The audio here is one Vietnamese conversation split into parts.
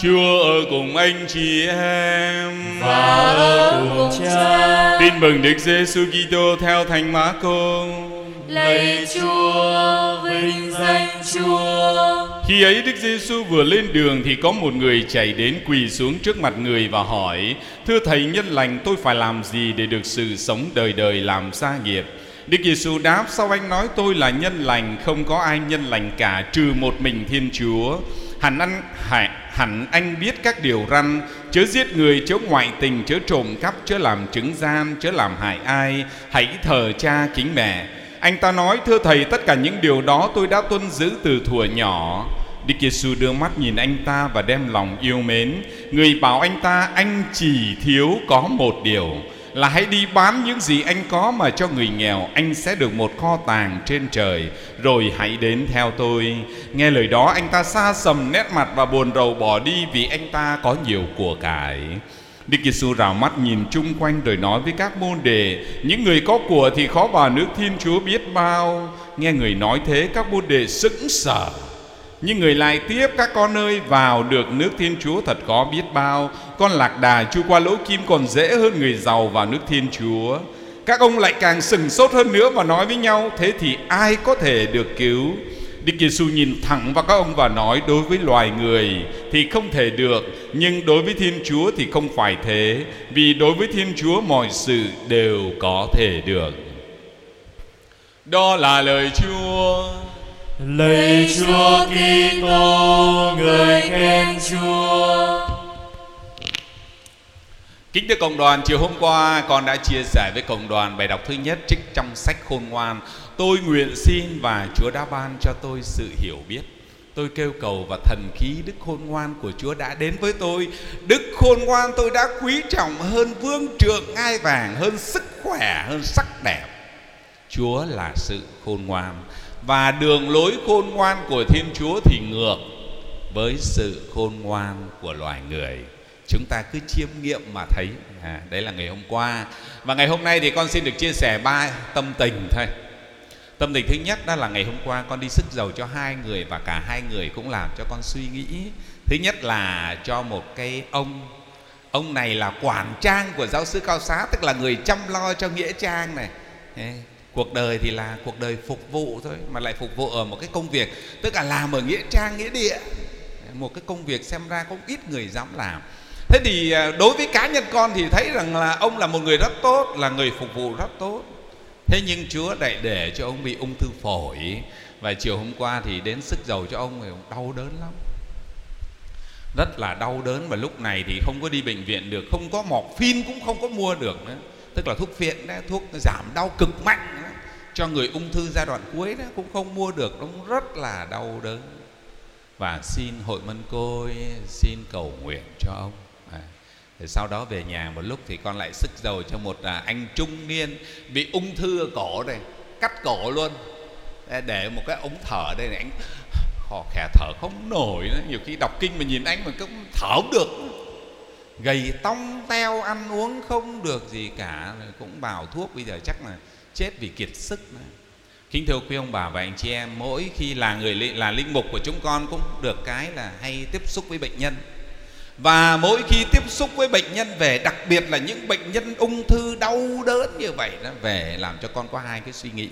Chúa ở cùng anh chị em và ở cùng cha. Tin mừng Đức Giêsu Kitô theo Thánh Marco. Lạy Chúa, vinh danh Chúa. Khi ấy Đức Giêsu vừa lên đường thì có một người chạy đến quỳ xuống trước mặt người và hỏi: "Thưa thầy nhân lành, tôi phải làm gì để được sự sống đời đời làm gia nghiệp?" Đức Giêsu đáp: "Sao anh nói tôi là nhân lành? Không có ai nhân lành cả trừ một mình Thiên Chúa. Hẳn anh hại hẳn anh biết các điều răn, chớ giết người, chớ ngoại tình, chớ trộm cắp, chớ làm chứng gian, chớ làm hại ai. Hãy thờ cha kính mẹ. Anh ta nói, thưa thầy, tất cả những điều đó tôi đã tuân giữ từ thuở nhỏ. Đức Giêsu đưa mắt nhìn anh ta và đem lòng yêu mến. Người bảo anh ta, anh chỉ thiếu có một điều là hãy đi bán những gì anh có mà cho người nghèo, anh sẽ được một kho tàng trên trời. Rồi hãy đến theo tôi. Nghe lời đó, anh ta xa sầm nét mặt và buồn rầu bỏ đi vì anh ta có nhiều của cải. Đức Giêsu rào mắt nhìn chung quanh rồi nói với các môn đệ, Những người có của thì khó vào nước Thiên Chúa biết bao. Nghe người nói thế, các môn đệ sững sờ nhưng người lại tiếp các con ơi, vào được nước Thiên Chúa thật khó biết bao Con lạc đà chui qua lỗ kim còn dễ hơn người giàu vào nước Thiên Chúa Các ông lại càng sừng sốt hơn nữa và nói với nhau, Thế thì ai có thể được cứu Đức Giêsu nhìn thẳng vào các ông và nói, đối với loài người thì không thể được, nhưng đối với Thiên Chúa thì không phải thế, vì đối với Thiên Chúa mọi sự đều có thể được. Đó là lời Chúa. Lạy Chúa Kitô, người khen Chúa. Kính thưa cộng đoàn, chiều hôm qua con đã chia sẻ với cộng đoàn bài đọc thứ nhất trích trong sách khôn ngoan. Tôi nguyện xin và Chúa đã ban cho tôi sự hiểu biết. Tôi kêu cầu và thần khí đức khôn ngoan của Chúa đã đến với tôi. Đức khôn ngoan tôi đã quý trọng hơn vương trượng ngai vàng, hơn sức khỏe, hơn sắc đẹp. Chúa là sự khôn ngoan và đường lối khôn ngoan của Thiên Chúa thì ngược với sự khôn ngoan của loài người. Chúng ta cứ chiêm nghiệm mà thấy. À, đấy là ngày hôm qua. Và ngày hôm nay thì con xin được chia sẻ ba tâm tình thôi. Tâm tình thứ nhất đó là ngày hôm qua con đi sức giàu cho hai người và cả hai người cũng làm cho con suy nghĩ. Thứ nhất là cho một cái ông. Ông này là quản trang của giáo sư cao xá tức là người chăm lo cho nghĩa trang này cuộc đời thì là cuộc đời phục vụ thôi mà lại phục vụ ở một cái công việc tức là làm ở nghĩa trang nghĩa địa. Một cái công việc xem ra cũng ít người dám làm. Thế thì à, đối với cá nhân con thì thấy rằng là ông là một người rất tốt là người phục vụ rất tốt. Thế nhưng chúa lại để cho ông bị ung thư phổi. Và chiều hôm qua thì đến sức dầu cho ông thì ông đau đớn lắm. Rất là đau đớn và lúc này thì không có đi bệnh viện được không có mọc phim cũng không có mua được nữa. Tức là thuốc phiện đó, thuốc giảm đau cực mạnh cho người ung thư giai đoạn cuối đó cũng không mua được ông rất là đau đớn. Và xin hội mân côi xin cầu nguyện cho ông. À, thì sau đó về nhà một lúc thì con lại sức dầu cho một à, anh trung niên bị ung thư ở cổ này cắt cổ luôn. Để một cái ống thở đây này anh khò khè thở không nổi nữa. Nhiều khi đọc kinh mà nhìn anh mà cũng thở không được. Gầy tông teo ăn uống không được gì cả. Cũng bảo thuốc bây giờ chắc là chết vì kiệt sức nữa. Kính thưa quý ông bà và anh chị em, mỗi khi là người là linh mục của chúng con cũng được cái là hay tiếp xúc với bệnh nhân. Và mỗi khi tiếp xúc với bệnh nhân về, đặc biệt là những bệnh nhân ung thư đau đớn như vậy đó về làm cho con có hai cái suy nghĩ.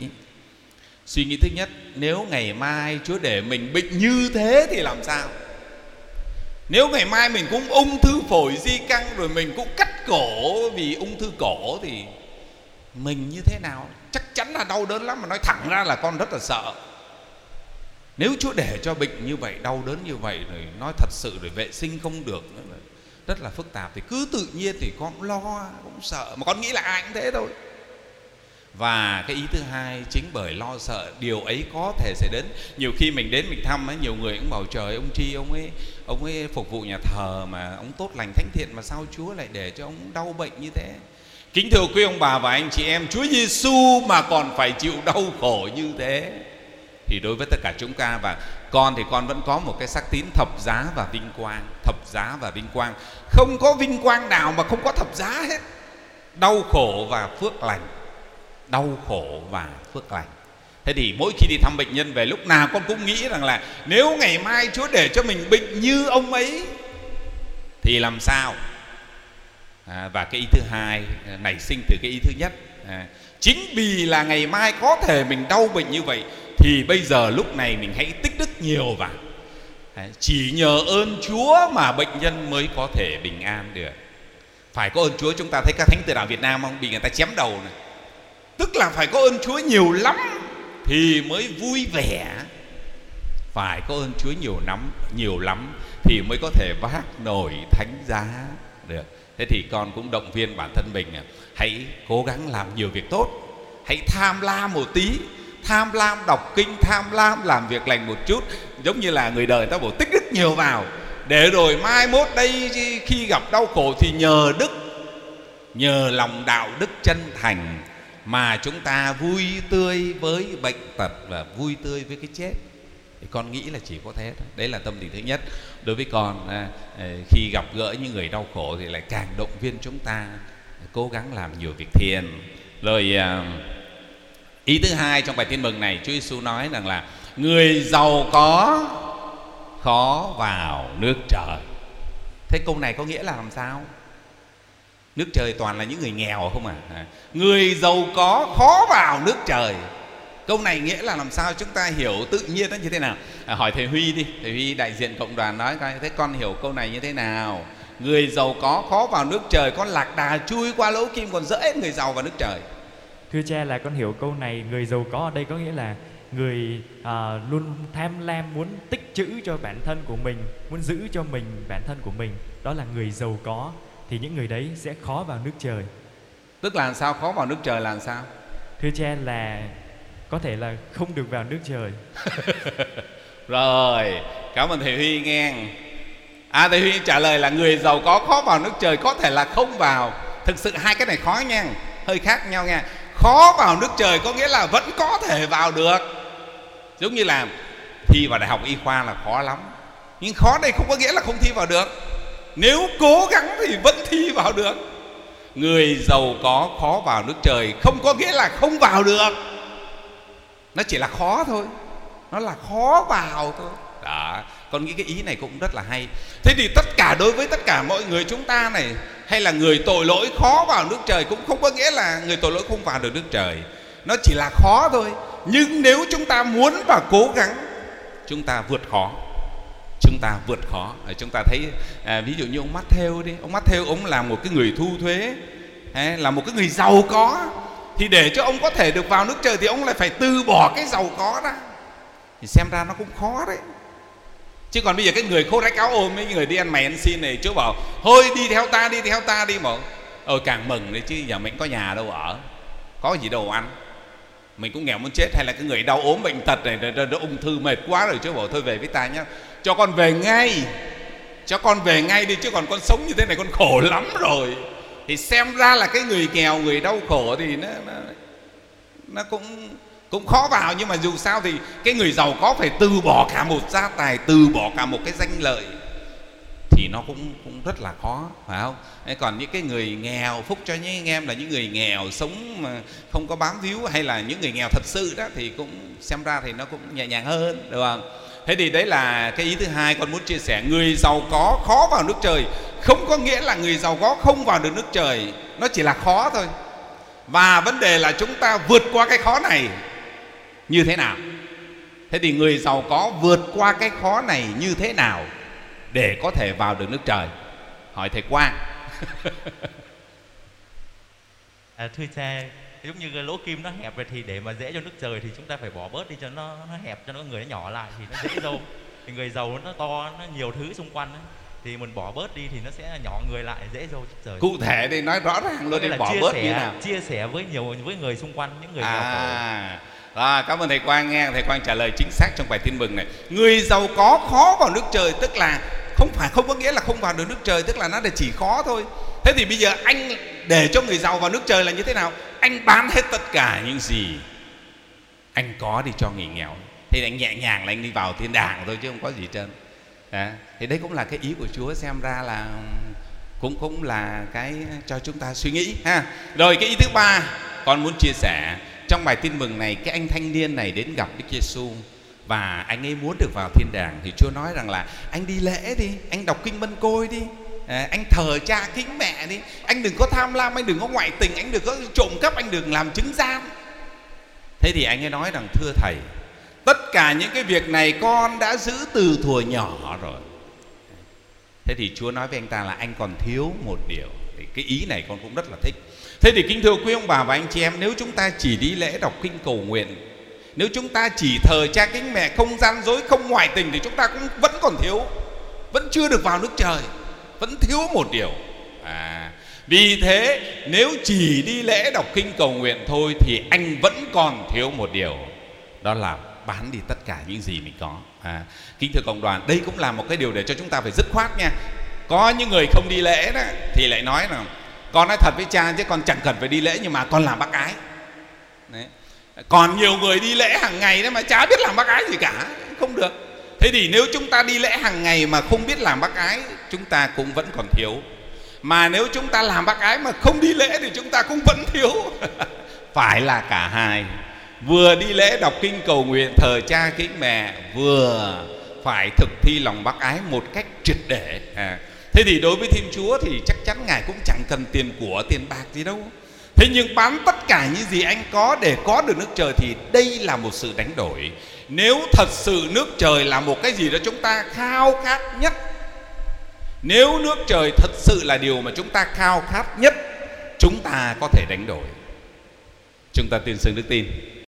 Suy nghĩ thứ nhất, nếu ngày mai Chúa để mình bệnh như thế thì làm sao? Nếu ngày mai mình cũng ung thư phổi di căn rồi mình cũng cắt cổ vì ung thư cổ thì mình như thế nào? Chắc chắn là đau đớn lắm mà nói thẳng ra là con rất là sợ. Nếu Chúa để cho bệnh như vậy, đau đớn như vậy rồi nói thật sự rồi vệ sinh không được nữa rất là phức tạp thì cứ tự nhiên thì con cũng lo cũng sợ mà con nghĩ là ai cũng thế thôi và cái ý thứ hai chính bởi lo sợ điều ấy có thể sẽ đến nhiều khi mình đến mình thăm ấy nhiều người cũng bảo trời ông tri ông ấy ông ấy phục vụ nhà thờ mà ông tốt lành thánh thiện mà sao Chúa lại để cho ông đau bệnh như thế kính thưa quý ông bà và anh chị em, Chúa Giêsu mà còn phải chịu đau khổ như thế. Thì đối với tất cả chúng ta và con thì con vẫn có một cái sắc tín thập giá và vinh quang, thập giá và vinh quang. Không có vinh quang nào mà không có thập giá hết. Đau khổ và phước lành. Đau khổ và phước lành. Thế thì mỗi khi đi thăm bệnh nhân về, lúc nào con cũng nghĩ rằng là nếu ngày mai chúa để cho mình bệnh như ông ấy, thì làm sao? À, và cái ý thứ hai à, nảy sinh từ cái ý thứ nhất à, chính vì là ngày mai có thể mình đau bệnh như vậy thì bây giờ lúc này mình hãy tích đức nhiều vào. À, chỉ nhờ ơn chúa mà bệnh nhân mới có thể bình an được. Phải có ơn chúa chúng ta thấy các thánh tử đạo việt nam không? Bị người ta chém đầu này. Tức là phải có ơn chúa nhiều lắm thì mới vui vẻ. Phải có ơn chúa nhiều lắm nhiều lắm thì mới có thể vác nổi thánh giá được. Thế thì con cũng động viên bản thân mình à, hãy cố gắng làm nhiều việc tốt. Hãy tham lam một tí, tham lam đọc kinh, tham lam làm việc lành một chút. Giống như là người đời ta bảo tích đức nhiều vào. Để rồi mai mốt đây khi gặp đau khổ thì nhờ đức, nhờ lòng đạo đức chân thành mà chúng ta vui tươi với bệnh tật và vui tươi với cái chết. Thì con nghĩ là chỉ có thế thôi. Đấy là tâm lý thứ nhất đối với con à, à, khi gặp gỡ những người đau khổ thì lại càng động viên chúng ta cố gắng làm nhiều việc thiền rồi à, ý thứ hai trong bài tin mừng này, Chúa Giêsu nói rằng là người giàu có khó vào nước trời. Thế câu này có nghĩa là làm sao? Nước trời toàn là những người nghèo không à người giàu có khó vào nước trời câu này nghĩa là làm sao chúng ta hiểu tự nhiên nó như thế nào? À, hỏi thầy huy đi. Thầy huy đại diện cộng đoàn nói coi thế con hiểu câu này như thế nào? Người giàu có khó vào nước trời con lạc đà chui qua lỗ kim còn dễ người giàu vào nước trời. Thưa cha là con hiểu câu này người giàu có ở đây có nghĩa là người à, luôn tham lam muốn tích trữ cho bản thân của mình muốn giữ cho mình bản thân của mình. Đó là người giàu có thì những người đấy sẽ khó vào nước trời. Tức là làm sao? Khó vào nước trời là làm sao? Thưa cha là có thể là không được vào nước trời. Rồi, cảm ơn thầy huy nghe. À thầy huy trả lời là người giàu có khó vào nước trời có thể là không vào. Thực sự hai cái này khó nha, hơi khác nhau nha. Khó vào nước trời có nghĩa là vẫn có thể vào được. Giống như là thi vào đại học y khoa là khó lắm. Nhưng khó đây không có nghĩa là không thi vào được. Nếu cố gắng thì vẫn thi vào được. Người giàu có khó vào nước trời không có nghĩa là không vào được nó chỉ là khó thôi. Nó là khó vào thôi. Đó con nghĩ cái ý này cũng rất là hay. Thế thì tất cả đối với tất cả mọi người chúng ta này hay là người tội lỗi khó vào nước trời cũng không có nghĩa là người tội lỗi không vào được nước trời. Nó chỉ là khó thôi. Nhưng nếu chúng ta muốn và cố gắng chúng ta vượt khó. Chúng ta vượt khó. Ờ, chúng ta thấy à, ví dụ như ông mắt theo đi. Ông mắt theo ông là một cái người thu thuế hay, là một cái người giàu có thì để cho ông có thể được vào nước trời thì ông lại phải từ bỏ cái giàu có ra. Thì xem ra nó cũng khó đấy. Chứ còn bây giờ cái người khô rách áo ôm mấy người đi ăn mày ăn xin này, chúa bảo, thôi đi theo ta đi theo ta đi. Mà ờ càng mừng đấy chứ, giờ mình có nhà đâu ở, có gì đâu ăn. Mình cũng nghèo muốn chết, hay là cái người đau ốm bệnh tật này rồi ung thư mệt quá rồi, chúa bảo, thôi về với ta nhá. Cho con về ngay, cho con về ngay đi, chứ còn con sống như thế này con khổ lắm rồi thì xem ra là cái người nghèo người đau khổ thì nó nó, nó cũng cũng khó vào. Nhưng mà dù sao thì cái người giàu có phải từ bỏ cả một gia tài từ bỏ cả một cái danh lợi thì nó cũng cũng rất là khó phải không? Đấy, còn những cái người nghèo phúc cho những anh em là những người nghèo sống mà không có bám víu hay là những người nghèo thật sự đó thì cũng xem ra thì nó cũng nhẹ nhàng hơn được không? Thế thì đấy là cái ý thứ hai con muốn chia sẻ. Người giàu có khó vào nước trời. Không có nghĩa là người giàu có không vào được nước trời. Nó chỉ là khó thôi. Và vấn đề là chúng ta vượt qua cái khó này như thế nào? Thế thì người giàu có vượt qua cái khó này như thế nào để có thể vào được nước trời? Hỏi thầy quang. À, thưa cha giống như cái lỗ kim nó hẹp rồi thì để mà dễ cho nước trời thì chúng ta phải bỏ bớt đi cho nó nó hẹp cho nó người nó nhỏ lại thì nó dễ đâu thì người giàu nó to nó nhiều thứ xung quanh ấy. thì mình bỏ bớt đi thì nó sẽ nhỏ người lại dễ dâu trời. Cụ thể thì nói rõ ràng luôn đi bỏ bớt sẻ, như nào? chia sẻ với nhiều với người xung quanh những người à à, cảm ơn thầy Quang nghe thầy Quang trả lời chính xác trong bài tin mừng này. Người giàu có khó vào nước trời tức là không phải không có nghĩa là không vào được nước trời tức là nó là chỉ khó thôi. Thế thì bây giờ anh để cho người giàu vào nước trời là như thế nào anh bán hết tất cả những gì anh có đi cho người nghèo. Thì anh nhẹ nhàng là anh đi vào thiên đàng thôi chứ không có gì trơn à, thì đấy cũng là cái ý của Chúa xem ra là cũng cũng là cái cho chúng ta suy nghĩ ha. Rồi cái ý thứ ba con muốn chia sẻ trong bài tin mừng này cái anh thanh niên này đến gặp Đức Giêsu và anh ấy muốn được vào thiên đàng thì Chúa nói rằng là anh đi lễ đi anh đọc kinh mân côi đi à, anh thờ cha kính mẹ đi. Anh đừng có tham lam anh đừng có ngoại tình anh đừng có trộm cắp anh đừng làm chứng gian thế thì anh ấy nói rằng thưa thầy tất cả những cái việc này con đã giữ từ thuở nhỏ rồi. Thế thì chúa nói với anh ta là anh còn thiếu một điều. Thì cái ý này con cũng rất là thích. Thế thì kính thưa quý ông bà và anh chị em nếu chúng ta chỉ đi lễ đọc kinh cầu nguyện nếu chúng ta chỉ thờ cha kính mẹ không gian dối không ngoại tình thì chúng ta cũng vẫn còn thiếu vẫn chưa được vào nước trời vẫn thiếu một điều. À vì thế nếu chỉ đi lễ đọc kinh cầu nguyện thôi thì anh vẫn còn thiếu một điều. Đó là bán đi tất cả những gì mình có. À, kính thưa cộng đoàn đây cũng là một cái điều để cho chúng ta phải dứt khoát nha. Có những người không đi lễ đó thì lại nói là con nói thật với cha chứ con chẳng cần phải đi lễ nhưng mà con làm bác ái. Đấy. còn nhiều người đi lễ hàng ngày đó mà chả biết làm bác ái gì cả. Không được. Thế thì nếu chúng ta đi lễ hàng ngày mà không biết làm bác ái chúng ta cũng vẫn còn thiếu. Mà nếu chúng ta làm bác ái mà không đi lễ thì chúng ta cũng vẫn thiếu. Phải là cả hai. Vừa đi lễ đọc kinh cầu nguyện thờ cha kính mẹ, vừa phải thực thi lòng bác ái một cách triệt để. À. thế thì đối với thiên chúa thì chắc chắn ngài cũng chẳng cần tiền của, tiền bạc gì đâu. Thế nhưng bán tất cả những gì anh có để có được nước trời thì đây là một sự đánh đổi. Nếu thật sự nước trời là một cái gì đó chúng ta khao khát nhất nếu nước trời thật sự là điều mà chúng ta khao khát nhất, chúng ta có thể đánh đổi. Chúng ta tin xưng đức tin.